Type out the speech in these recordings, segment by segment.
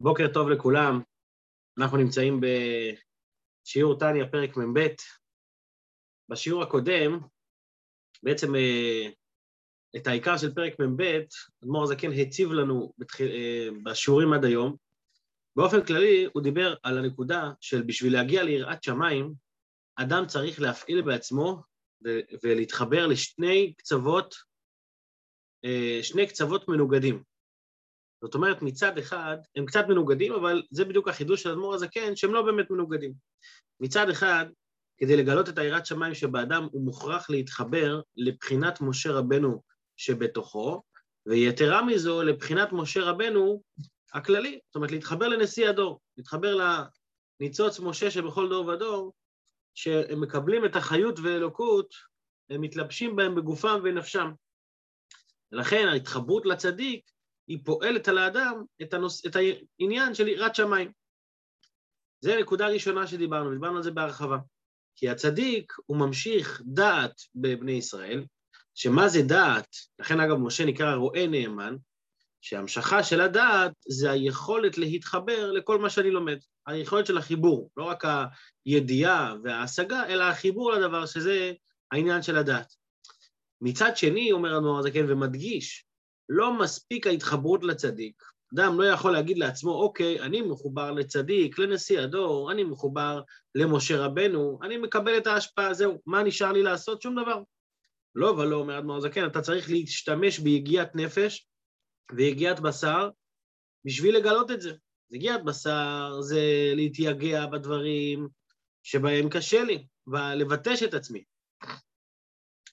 בוקר טוב לכולם, אנחנו נמצאים בשיעור טניה, פרק מ"ב. בשיעור הקודם, בעצם אה, את העיקר של פרק מ"ב, אדמו"ר הזקן הציב לנו אה, בשיעורים עד היום. באופן כללי, הוא דיבר על הנקודה של בשביל להגיע ליראת שמיים, אדם צריך להפעיל בעצמו ולהתחבר לשני קצוות, אה, שני קצוות מנוגדים. זאת אומרת, מצד אחד, הם קצת מנוגדים, אבל זה בדיוק החידוש של אדמו"ר הזקן, שהם לא באמת מנוגדים. מצד אחד, כדי לגלות את היראת שמיים שבאדם, הוא מוכרח להתחבר לבחינת משה רבנו שבתוכו, ויתרה מזו, לבחינת משה רבנו הכללי, זאת אומרת, להתחבר לנשיא הדור, להתחבר לניצוץ משה שבכל דור ודור, שהם מקבלים את החיות ואלוקות, הם מתלבשים בהם בגופם ונפשם. ולכן ההתחברות לצדיק היא פועלת על האדם את, הנוס... את העניין של יראת שמיים. זו נקודה ראשונה שדיברנו, דיברנו על זה בהרחבה. כי הצדיק הוא ממשיך דעת בבני ישראל, שמה זה דעת, לכן אגב משה נקרא רואה נאמן, שהמשכה של הדעת זה היכולת להתחבר לכל מה שאני לומד, היכולת של החיבור, לא רק הידיעה וההשגה, אלא החיבור לדבר, שזה העניין של הדעת. מצד שני, אומר הנוער הזקן ומדגיש, לא מספיק ההתחברות לצדיק. אדם לא יכול להגיד לעצמו, אוקיי, אני מחובר לצדיק, לנשיא הדור, אני מחובר למשה רבנו, אני מקבל את ההשפעה, זהו, מה נשאר לי לעשות? שום דבר. לא ולא, אומר אדמו"ר זקן, אתה צריך להשתמש ביגיעת נפש ויגיעת בשר בשביל לגלות את זה. יגיעת בשר זה להתייגע בדברים שבהם קשה לי, ולבטש את עצמי.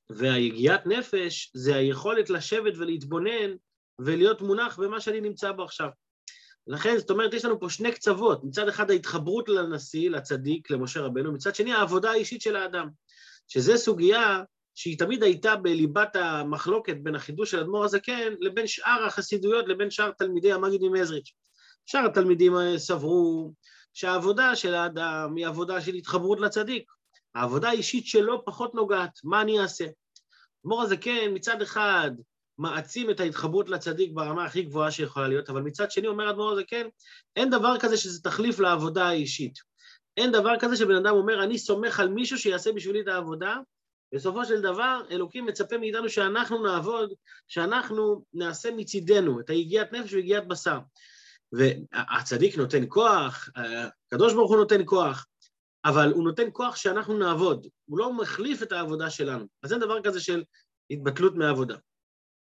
והיגיעת נפש זה היכולת לשבת ולהתבונן ולהיות מונח במה שאני נמצא בו עכשיו. לכן, זאת אומרת, יש לנו פה שני קצוות, מצד אחד ההתחברות לנשיא, לצדיק, למשה רבנו, מצד שני העבודה האישית של האדם, שזו סוגיה שהיא תמיד הייתה בליבת המחלוקת בין החידוש של אדמו"ר הזקן לבין שאר החסידויות, לבין שאר תלמידי המגיד ממזריץ'. שאר התלמידים סברו שהעבודה של האדם היא עבודה של התחברות לצדיק, העבודה האישית שלו פחות נוגעת, מה אני אעשה? אדמו"ר הזקן מצד אחד מעצים את ההתחברות לצדיק ברמה הכי גבוהה שיכולה להיות, אבל מצד שני אומר אדמו"ר הזקן, אין דבר כזה שזה תחליף לעבודה האישית. אין דבר כזה שבן אדם אומר, אני סומך על מישהו שיעשה בשבילי את העבודה, בסופו של דבר אלוקים מצפה מאיתנו שאנחנו נעבוד, שאנחנו נעשה מצידנו את היגיעת נפש ויגיעת בשר. והצדיק נותן כוח, הקדוש ברוך הוא נותן כוח, אבל הוא נותן כוח שאנחנו נעבוד, הוא לא מחליף את העבודה שלנו. אז אין דבר כזה של התבטלות מהעבודה.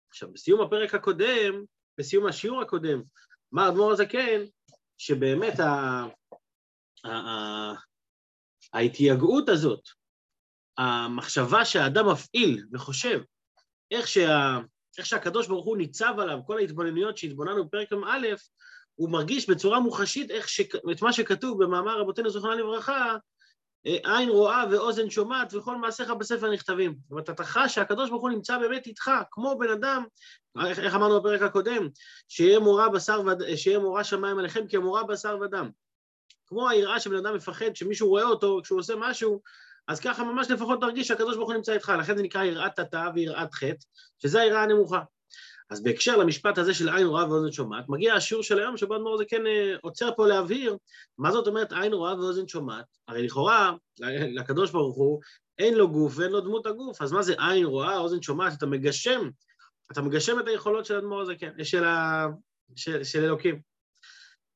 עכשיו, בסיום הפרק הקודם, בסיום השיעור הקודם, אמר אדמו"ר הזקן, שבאמת ה... ה... ה... ההתייגעות הזאת, המחשבה שהאדם מפעיל וחושב, איך, שה... איך שהקדוש ברוך הוא ניצב עליו, כל ההתבוננויות שהתבוננו בפרק א', הוא מרגיש בצורה מוחשית איך ש... את מה שכתוב במאמר רבותינו זכרונה לברכה, עין רואה ואוזן שומעת וכל מעשיך בספר נכתבים. זאת אומרת, אתה חש שהקדוש ברוך הוא נמצא באמת איתך, כמו בן אדם, איך, איך אמרנו בפרק הקודם, שיהיה מורה, בשר וד... שיהיה מורה שמיים עליכם כמורה בשר ודם. כמו היראה שבן אדם מפחד שמישהו רואה אותו כשהוא עושה משהו, אז ככה ממש לפחות תרגיש שהקדוש ברוך הוא נמצא איתך, לכן זה נקרא יראת תתא ויראת חטא, שזה היראה הנמוכה. אז בהקשר למשפט הזה של עין רואה ואוזן שומעת, מגיע השיעור של היום שבו אדמו"ר זה כן אה, עוצר פה להבהיר מה זאת אומרת עין רואה ואוזן שומעת. הרי לכאורה, לקדוש ברוך הוא, אין לו גוף ואין לו דמות הגוף, אז מה זה עין רואה, אוזן שומעת? אתה מגשם, אתה מגשם את היכולות של אדמו"ר הזה, כן, של, ה... של, של אלוקים.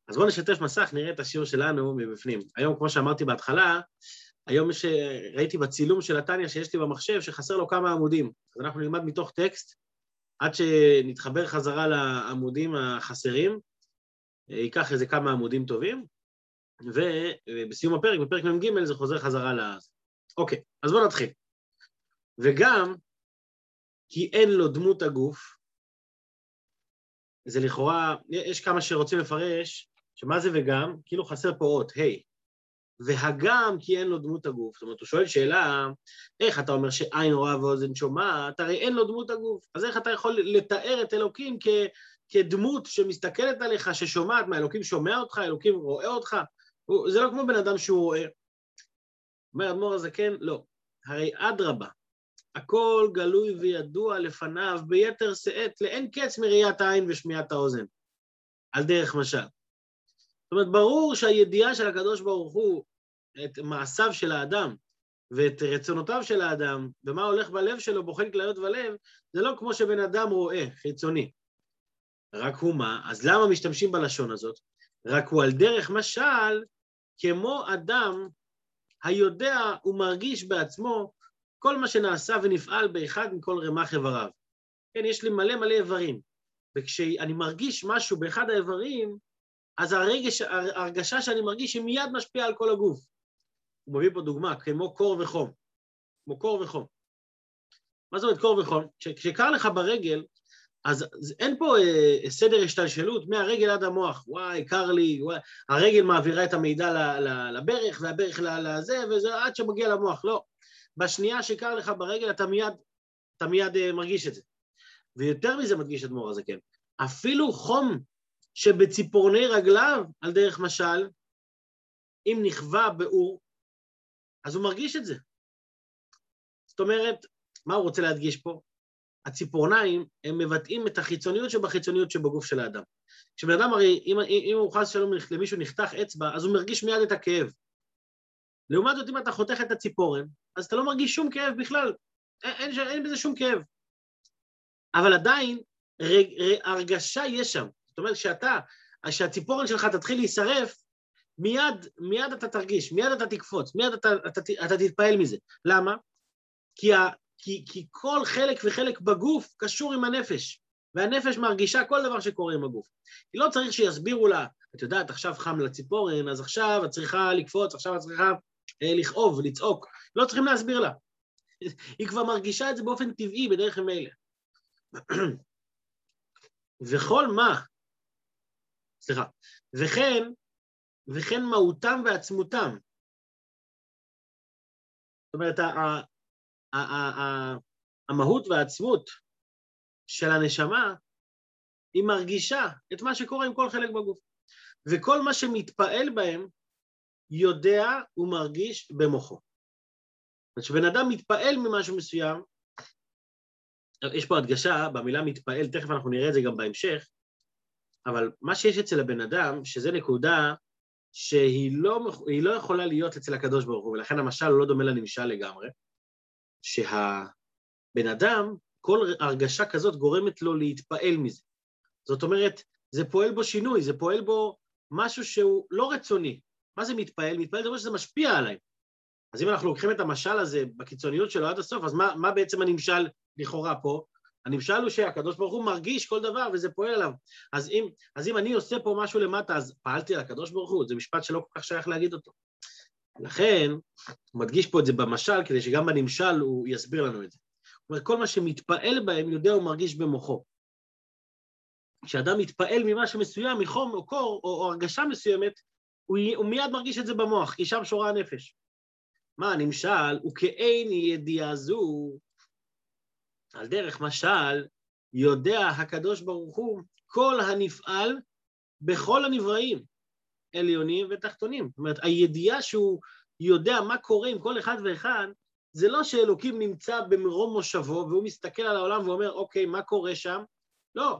אז בואו נשתף מסך, נראה את השיעור שלנו מבפנים. היום, כמו שאמרתי בהתחלה, היום יש, ראיתי בצילום של התניא שיש לי במחשב שחסר לו כמה עמודים. אז אנחנו נלמד מתוך טקסט, עד שנתחבר חזרה לעמודים החסרים, ייקח איזה כמה עמודים טובים, ובסיום הפרק, בפרק מ"ג זה חוזר חזרה ל... אוקיי, אז בואו נתחיל. וגם כי אין לו דמות הגוף, זה לכאורה, יש כמה שרוצים לפרש, שמה זה וגם, כאילו חסר פה אות, היי. והגם כי אין לו דמות הגוף. זאת אומרת, הוא שואל שאלה, איך אתה אומר שעין רואה ואוזן שומעת, הרי אין לו דמות הגוף. אז איך אתה יכול לתאר את אלוקים כ, כדמות שמסתכלת עליך, ששומעת, מה, אלוקים שומע אותך, אלוקים רואה אותך? הוא, זה לא כמו בן אדם שהוא רואה. אומר אדמו"ר הזקן, לא. הרי אדרבה, הכל גלוי וידוע לפניו ביתר שאת, לאין קץ מראיית העין ושמיעת האוזן. על דרך משל. זאת אומרת, ברור שהידיעה של הקדוש ברוך הוא את מעשיו של האדם ואת רצונותיו של האדם, ומה הולך בלב שלו, בוחן כליות ולב, זה לא כמו שבן אדם רואה, חיצוני. רק הוא מה? אז למה משתמשים בלשון הזאת? רק הוא על דרך משל, כמו אדם היודע ומרגיש בעצמו כל מה שנעשה ונפעל באחד מכל רמ"ח איבריו. כן, יש לי מלא מלא איברים, וכשאני מרגיש משהו באחד האיברים, אז הרגש, ההרגשה שאני מרגיש היא מיד משפיעה על כל הגוף. הוא מביא פה דוגמה, כמו קור וחום. כמו קור וחום. מה זאת אומרת קור וחום? כשקר לך ברגל, אז אין פה אה, סדר השתלשלות מהרגל עד המוח, וואי, קר לי, וואי, הרגל מעבירה את המידע לברך והברך לזה, וזה עד שמגיע למוח, לא. בשנייה שקר לך ברגל אתה מיד, אתה מיד אה, מרגיש את זה. ויותר מזה מדגיש את מור הזקן, אפילו חום שבציפורני רגליו, על דרך משל, אם נכווה באור, אז הוא מרגיש את זה. זאת אומרת, מה הוא רוצה להדגיש פה? הציפורניים, הם מבטאים את החיצוניות שבחיצוניות שבגוף של האדם. כשבן אדם הרי, אם, אם הוא חס שלום למישהו נחתך אצבע, אז הוא מרגיש מיד את הכאב. לעומת זאת, אם אתה חותך את הציפורן, אז אתה לא מרגיש שום כאב בכלל, אין, אין, אין בזה שום כאב. אבל עדיין, רג, רג, הרגשה יש שם. זאת אומרת, כשאתה, כשהציפורן שלך תתחיל להישרף, מיד, מיד אתה תרגיש, מיד אתה תקפוץ, מיד אתה, אתה, אתה, אתה תתפעל מזה. למה? כי, ה, כי, כי כל חלק וחלק בגוף קשור עם הנפש, והנפש מרגישה כל דבר שקורה עם הגוף. היא לא צריך שיסבירו לה, את יודעת, עכשיו חם לציפורן, אז עכשיו את צריכה לקפוץ, עכשיו את צריכה אה, לכאוב, לצעוק. לא צריכים להסביר לה. היא כבר מרגישה את זה באופן טבעי, בדרך ממילא. וכל מה, סליחה, וכן, וכן מהותם ועצמותם. זאת אומרת, המהות והעצמות של הנשמה, היא מרגישה את מה שקורה עם כל חלק בגוף. וכל מה שמתפעל בהם, יודע ומרגיש במוחו. זאת אומרת, כשבן אדם מתפעל ממשהו מסוים, יש פה הדגשה במילה מתפעל, תכף אנחנו נראה את זה גם בהמשך, אבל מה שיש אצל הבן אדם, שזה נקודה שהיא לא, לא יכולה להיות אצל הקדוש ברוך הוא, ולכן המשל לא דומה לנמשל לגמרי, שהבן אדם, כל הרגשה כזאת גורמת לו להתפעל מזה. זאת אומרת, זה פועל בו שינוי, זה פועל בו משהו שהוא לא רצוני. מה זה מתפעל? מתפעל זה אומר שזה משפיע עליי. אז אם אנחנו לוקחים את המשל הזה בקיצוניות שלו עד הסוף, אז מה, מה בעצם הנמשל לכאורה פה? הנמשל הוא שהקדוש ברוך הוא מרגיש כל דבר וזה פועל עליו. אז אם, אז אם אני עושה פה משהו למטה, אז פעלתי על הקדוש ברוך הוא, זה משפט שלא כל כך שייך להגיד אותו. לכן, הוא מדגיש פה את זה במשל, כדי שגם בנמשל הוא יסביר לנו את זה. זאת אומרת, כל מה שמתפעל בהם יודע ומרגיש במוחו. כשאדם מתפעל ממשהו מסוים, מחום או קור או, או הרגשה מסוימת, הוא, הוא מיד מרגיש את זה במוח, כי שם שורה הנפש. מה הנמשל? וכאין ידיעה זו, על דרך משל, יודע הקדוש ברוך הוא כל הנפעל בכל הנבראים, עליונים ותחתונים. זאת אומרת, הידיעה שהוא יודע מה קורה עם כל אחד ואחד, זה לא שאלוקים נמצא במרום מושבו והוא מסתכל על העולם ואומר, אוקיי, מה קורה שם? לא.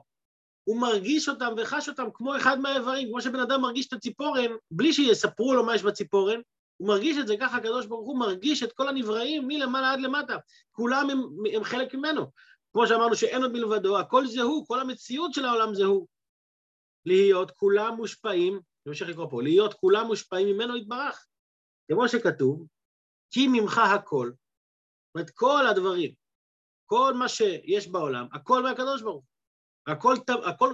הוא מרגיש אותם וחש אותם כמו אחד מהאיברים, כמו שבן אדם מרגיש את הציפורן, בלי שיספרו לו מה יש בציפורן, הוא מרגיש את זה ככה, הקדוש ברוך הוא מרגיש את כל הנבראים מלמעלה עד למטה. כולם הם, הם חלק ממנו. כמו שאמרנו שאין עוד מלבדו, הכל זה הוא, כל המציאות של העולם זה הוא. להיות כולם מושפעים, אני ממשיך לקרוא פה, להיות כולם מושפעים ממנו יתברך. כמו שכתוב, כי ממך הכל. זאת אומרת, כל הדברים, כל מה שיש בעולם, הכל מהקדוש ברוך הוא. הכל, הכל,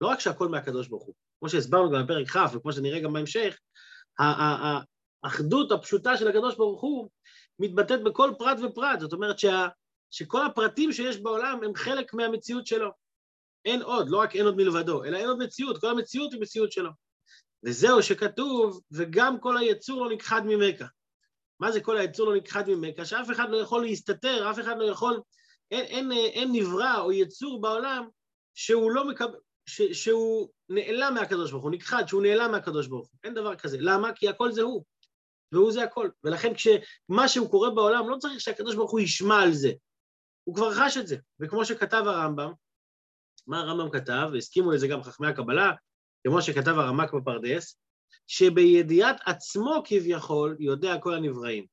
לא רק שהכל מהקדוש ברוך הוא, כמו שהסברנו גם בפרק כ' וכמו שנראה גם בהמשך, האחדות הפשוטה של הקדוש ברוך הוא מתבטאת בכל פרט ופרט, זאת אומרת שה, שכל הפרטים שיש בעולם הם חלק מהמציאות שלו. אין עוד, לא רק אין עוד מלבדו, אלא אין עוד מציאות, כל המציאות היא מציאות שלו. וזהו שכתוב, וגם כל היצור לא נכחד ממכה. מה זה כל היצור לא נכחד ממכה? שאף אחד לא יכול להסתתר, אף אחד לא יכול, אין, אין, אין נברא או יצור בעולם שהוא לא מקבל, ש, שהוא נעלם מהקדוש ברוך הוא, נכחד, שהוא נעלם מהקדוש ברוך הוא. אין דבר כזה. למה? כי הכל זה הוא. והוא זה הכל. ולכן כשמשהו קורה בעולם, לא צריך שהקדוש ברוך הוא ישמע על זה. הוא כבר חש את זה. וכמו שכתב הרמב"ם, מה הרמב"ם כתב, והסכימו לזה גם חכמי הקבלה, כמו שכתב הרמק בפרדס, שבידיעת עצמו כביכול יודע כל הנבראים.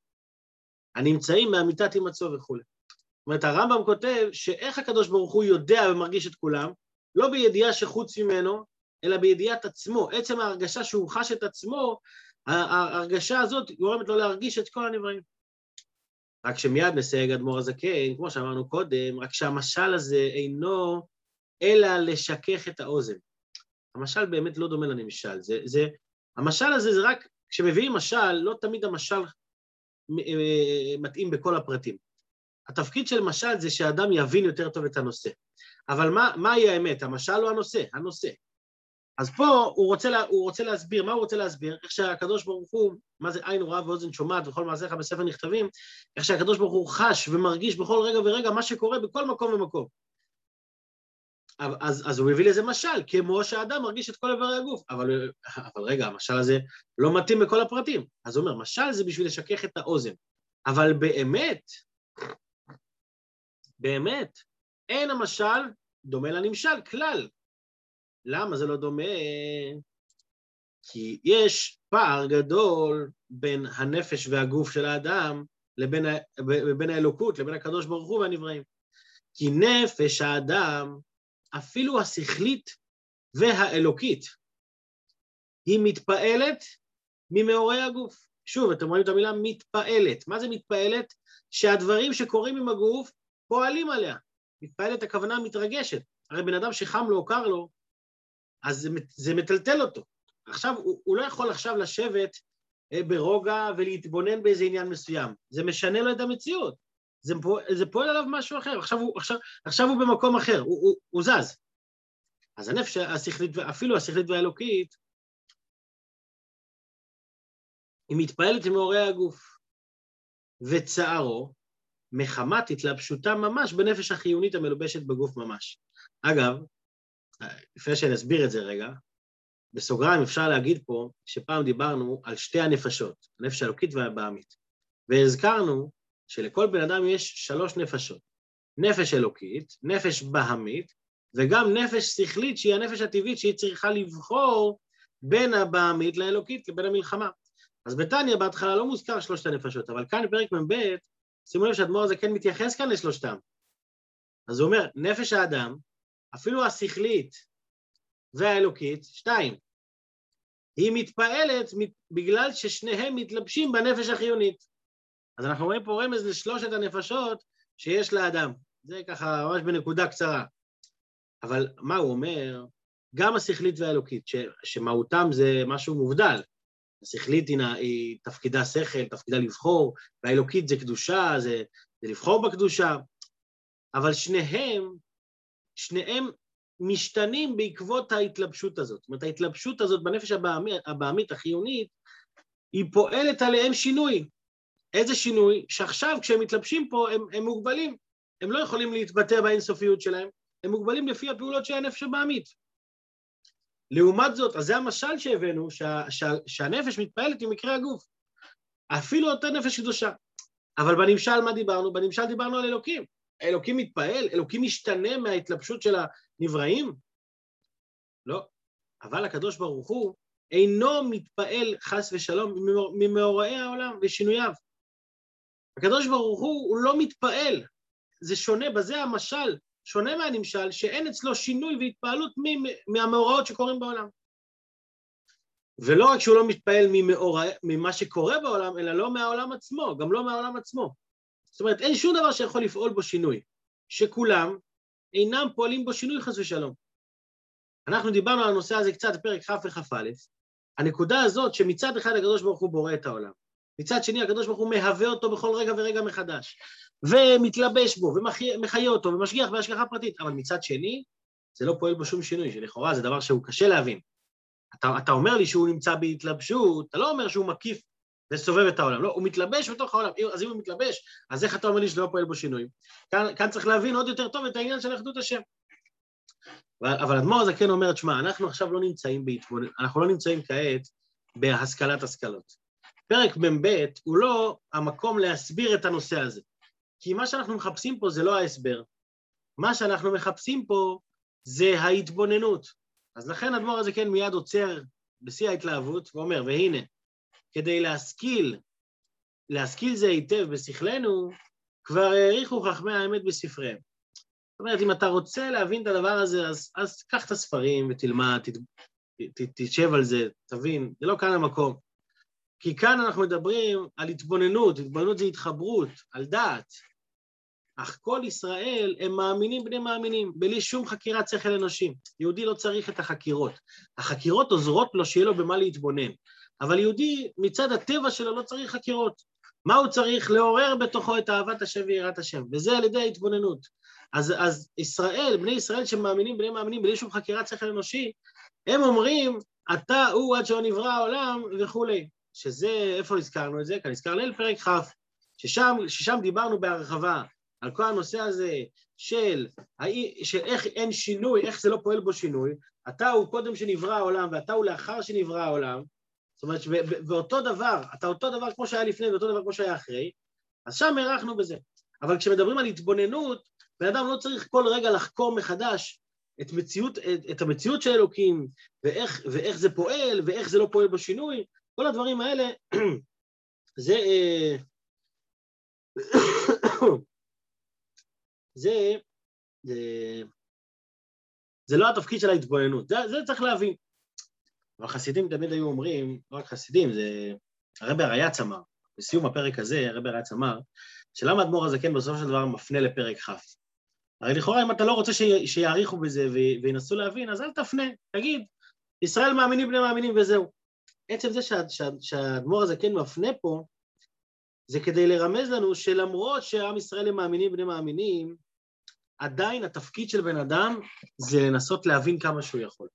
הנמצאים מאמיתת הימצאו וכולי. זאת אומרת, הרמב"ם כותב שאיך הקדוש ברוך הוא יודע ומרגיש את כולם, לא בידיעה שחוץ ממנו, אלא בידיעת עצמו. עצם ההרגשה שהוא חש את עצמו, ההרגשה הזאת גורמת לו להרגיש את כל הנבראים. רק שמיד מסייג אדמו"ר הזקן, כמו שאמרנו קודם, רק שהמשל הזה אינו אלא לשכך את האוזן. המשל באמת לא דומה לנמשל. זה, זה, המשל הזה זה רק, כשמביאים משל, לא תמיד המשל אה, מתאים בכל הפרטים. התפקיד של משל זה שאדם יבין יותר טוב את הנושא. אבל מה, מהי האמת? המשל או הנושא? הנושא. אז פה הוא רוצה, לה, הוא רוצה להסביר, מה הוא רוצה להסביר? איך שהקדוש ברוך הוא, מה זה עין רואה ואוזן שומעת וכל מעשיך בספר נכתבים, איך שהקדוש ברוך הוא חש ומרגיש בכל רגע ורגע מה שקורה בכל מקום ומקום. אז, אז הוא מביא לזה משל, כמו שהאדם מרגיש את כל איברי הגוף. אבל, אבל רגע, המשל הזה לא מתאים בכל הפרטים. אז הוא אומר, משל זה בשביל לשכך את האוזן. אבל באמת, באמת, אין המשל דומה לנמשל כלל. למה זה לא דומה? כי יש פער גדול בין הנפש והגוף של האדם לבין, לבין האלוקות, לבין הקדוש ברוך הוא והנבראים. כי נפש האדם, אפילו השכלית והאלוקית, היא מתפעלת ממאורי הגוף. שוב, אתם רואים את המילה מתפעלת. מה זה מתפעלת? שהדברים שקורים עם הגוף פועלים עליה. מתפעלת הכוונה מתרגשת. הרי בן אדם שחם לו או קר לו, אז זה, זה מטלטל אותו. עכשיו, הוא, הוא לא יכול עכשיו לשבת אה, ברוגע ולהתבונן באיזה עניין מסוים. זה משנה לו את המציאות. זה, זה פועל עליו משהו אחר. עכשיו הוא, עכשיו, עכשיו הוא במקום אחר, הוא, הוא, הוא זז. אז הנפש השכלית, אפילו השכלית והאלוקית, היא מתפעלת עם מאורי הגוף. וצערו, מחמת התלבשותה ממש בנפש החיונית המלובשת בגוף ממש. אגב, לפני שאני אסביר את זה רגע, בסוגריים אפשר להגיד פה שפעם דיברנו על שתי הנפשות, הנפש האלוקית והבעמית, והזכרנו שלכל בן אדם יש שלוש נפשות, נפש אלוקית, נפש בהמית, וגם נפש שכלית שהיא הנפש הטבעית שהיא צריכה לבחור בין הבעמית לאלוקית, לבין המלחמה. אז בתניא בהתחלה לא מוזכר שלושת הנפשות, אבל כאן בפרק מ"ב, שימו לב שהאדמו"ר הזה כן מתייחס כאן לשלושתם. אז הוא אומר, נפש האדם, אפילו השכלית והאלוקית, שתיים, היא מתפעלת בגלל ששניהם מתלבשים בנפש החיונית. אז אנחנו רואים פה רמז לשלושת הנפשות שיש לאדם. זה ככה ממש בנקודה קצרה. אבל מה הוא אומר? גם השכלית והאלוקית, ש, שמהותם זה משהו מובדל. השכלית היא, היא תפקידה שכל, תפקידה לבחור, והאלוקית זה קדושה, זה, זה לבחור בקדושה, אבל שניהם שניהם משתנים בעקבות ההתלבשות הזאת. זאת אומרת, ההתלבשות הזאת בנפש הבעמית, הבעמית החיונית, היא פועלת עליהם שינוי. איזה שינוי? שעכשיו כשהם מתלבשים פה הם, הם מוגבלים, הם לא יכולים להתבטא באינסופיות שלהם, הם מוגבלים לפי הפעולות של הנפש הבעמית. לעומת זאת, אז זה המשל שהבאנו, שה, שה, שהנפש מתפעלת ממקרה הגוף. אפילו אותה נפש קדושה. אבל בנמשל מה דיברנו? בנמשל דיברנו על אלוקים. אלוקים מתפעל? אלוקים משתנה מההתלבשות של הנבראים? לא. אבל הקדוש ברוך הוא אינו מתפעל חס ושלום ממאורעי העולם ושינוייו. הקדוש ברוך הוא, הוא לא מתפעל. זה שונה, בזה המשל, שונה מהנמשל, שאין אצלו שינוי והתפעלות מהמאורעות שקורים בעולם. ולא רק שהוא לא מתפעל ממה שקורה בעולם, אלא לא מהעולם עצמו, גם לא מהעולם עצמו. זאת אומרת, אין שום דבר שיכול לפעול בו שינוי, שכולם אינם פועלים בו שינוי חס ושלום. אנחנו דיברנו על הנושא הזה קצת בפרק כ' וכ"א, הנקודה הזאת שמצד אחד הקדוש ברוך הוא בורא את העולם, מצד שני הקדוש ברוך הוא מהווה אותו בכל רגע ורגע מחדש, ומתלבש בו, ומחיה אותו, ומשגיח בהשגחה פרטית, אבל מצד שני, זה לא פועל בו שום שינוי, שלכאורה זה דבר שהוא קשה להבין. אתה, אתה אומר לי שהוא נמצא בהתלבשות, אתה לא אומר שהוא מקיף וסובב את העולם. לא, הוא מתלבש בתוך העולם. אז אם הוא מתלבש, אז איך אתה אומר לי שלא פועל בו שינויים? כאן, כאן צריך להבין עוד יותר טוב את העניין של אחדות השם. אבל אדמו"ר הזה כן אומר, שמע, אנחנו עכשיו לא נמצאים בהתבונן, אנחנו לא נמצאים כעת בהשכלת השכלות. פרק מ"ב הוא לא המקום להסביר את הנושא הזה. כי מה שאנחנו מחפשים פה זה לא ההסבר. מה שאנחנו מחפשים פה זה ההתבוננות. אז לכן אדמו"ר הזה כן מיד עוצר בשיא ההתלהבות, ואומר, והנה, כדי להשכיל, להשכיל זה היטב בשכלנו, כבר העריכו חכמי האמת בספריהם. זאת אומרת, אם אתה רוצה להבין את הדבר הזה, אז, אז קח את הספרים ותלמד, ת, ת, תשב על זה, תבין, זה לא כאן המקום. כי כאן אנחנו מדברים על התבוננות, התבוננות זה התחברות, על דעת. אך כל ישראל הם מאמינים בני מאמינים, בלי שום חקירת שכל אנושי. יהודי לא צריך את החקירות. החקירות עוזרות לו שיהיה לו במה להתבונן. אבל יהודי מצד הטבע שלו לא צריך חקירות. מה הוא צריך? לעורר בתוכו את אהבת השם ויראת השם, וזה על ידי ההתבוננות. אז, אז ישראל, בני ישראל שמאמינים, בני מאמינים, בלי שום חקירת שכל אנושי, הם אומרים, אתה הוא עד שלא נברא העולם וכולי. שזה, איפה הזכרנו את זה? כאן הזכרנו ליל פרק כ', ששם, ששם דיברנו בהרחבה על כל הנושא הזה של, של איך אין שינוי, איך זה לא פועל בו שינוי, אתה הוא קודם שנברא העולם ואתה הוא לאחר שנברא העולם, זאת אומרת, ואותו דבר, אתה אותו דבר כמו שהיה לפני ואותו דבר כמו שהיה אחרי, אז שם הארכנו בזה. אבל כשמדברים על התבוננות, בן אדם לא צריך כל רגע לחקור מחדש את, מציאות, את, את המציאות של אלוקים, ואיך, ואיך זה פועל, ואיך זה לא פועל בשינוי, כל הדברים האלה, זה... אה, זה, זה, זה לא התפקיד של ההתבוננות, זה, זה צריך להבין. אבל חסידים תמיד היו אומרים, לא רק חסידים, זה הרבי הרייץ אמר, בסיום הפרק הזה, הרבי הרייץ אמר, שלמה אדמו"ר הזקן בסופו של דבר מפנה לפרק כ'. הרי לכאורה אם אתה לא רוצה שיעריכו בזה וינסו להבין, אז אל תפנה, תגיד, ישראל מאמינים בני מאמינים וזהו. עצם זה שהאדמו"ר הזקן מפנה פה, זה כדי לרמז לנו שלמרות שעם ישראל הם מאמינים בני מאמינים, עדיין התפקיד של בן אדם זה לנסות להבין כמה שהוא יכול.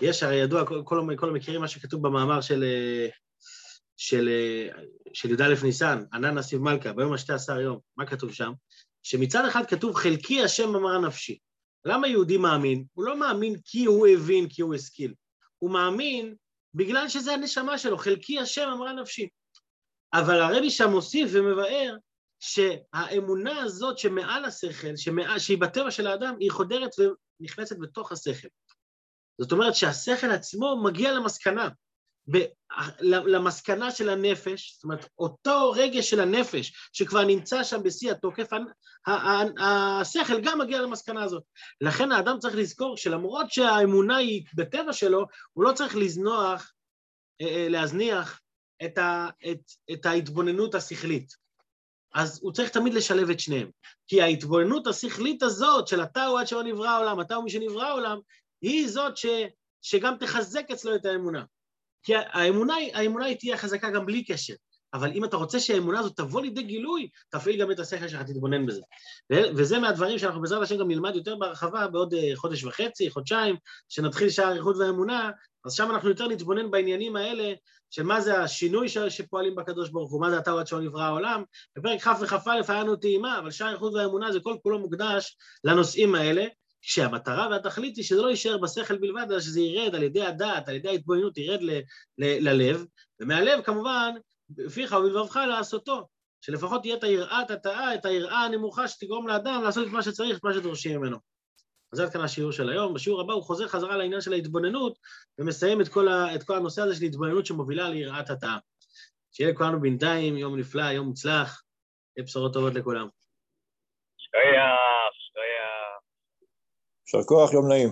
יש, הרי ידוע, כל, כל, המכירים מה שכתוב במאמר של, של, של י"א ניסן, ענן נסיב מלכה, ביום השתי עשר יום, מה כתוב שם? שמצד אחד כתוב חלקי השם אמרה נפשי. למה יהודי מאמין? הוא לא מאמין כי הוא הבין, כי הוא השכיל. הוא מאמין בגלל שזה הנשמה שלו, חלקי השם אמרה נפשי. אבל הרבי שם מוסיף ומבאר שהאמונה הזאת שמעל השכל, שמעל, שהיא בטבע של האדם, היא חודרת ונכנסת בתוך השכל. זאת אומרת שהשכל עצמו מגיע למסקנה, ב, למסקנה של הנפש, זאת אומרת, אותו רגש של הנפש שכבר נמצא שם בשיא התוקף, השכל גם מגיע למסקנה הזאת. לכן האדם צריך לזכור שלמרות שהאמונה היא בטבע שלו, הוא לא צריך לזנוח, אה, אה, להזניח את, ה, את, את ההתבוננות השכלית. אז הוא צריך תמיד לשלב את שניהם. כי ההתבוננות השכלית הזאת של אתה הוא עד שלא נברא העולם, אתה הוא מי שנברא העולם, היא זאת ש, שגם תחזק אצלו את האמונה. כי האמונה, האמונה היא תהיה חזקה גם בלי קשר. אבל אם אתה רוצה שהאמונה הזאת תבוא לידי גילוי, תפעיל גם את השכל שלך, תתבונן בזה. וזה מהדברים שאנחנו בעזרת השם גם נלמד יותר בהרחבה בעוד אה, חודש וחצי, חודשיים, שנתחיל שער האריכות והאמונה, אז שם אנחנו יותר נתבונן בעניינים האלה של מה זה השינוי שפועלים בקדוש ברוך הוא, מה זה אתה עד שלא נברא העולם. בפרק כ' וכ"א היה לנו טעימה, אבל שער האריכות והאמונה זה כל כולו מוקדש לנושאים האלה, כשהמטרה והתכלית היא שזה לא יישאר בשכל בלבד, אלא שזה ירד על ידי הדעת, על ידי ההתבוננות, ירד ל- ל- ללב, ומהלב כמובן בפיך ובלבבך לעשותו, שלפחות תהיה את היראת התאה, את היראה הנמוכה שתגרום לאדם לעשות את מה שצריך, את מה שדורשים ממנו. אז עד כאן השיעור של היום. בשיעור הבא הוא חוזר חזרה לעניין של ההתבוננות, ומסיים את כל, ה, את כל הנושא הזה של התבוננות שמובילה ליראת התאה. שיהיה לכולנו בינתיים יום נפלא, יום מוצלח, בשורות טובות לכולם. שכוייח. יישר כוח, יום נעים.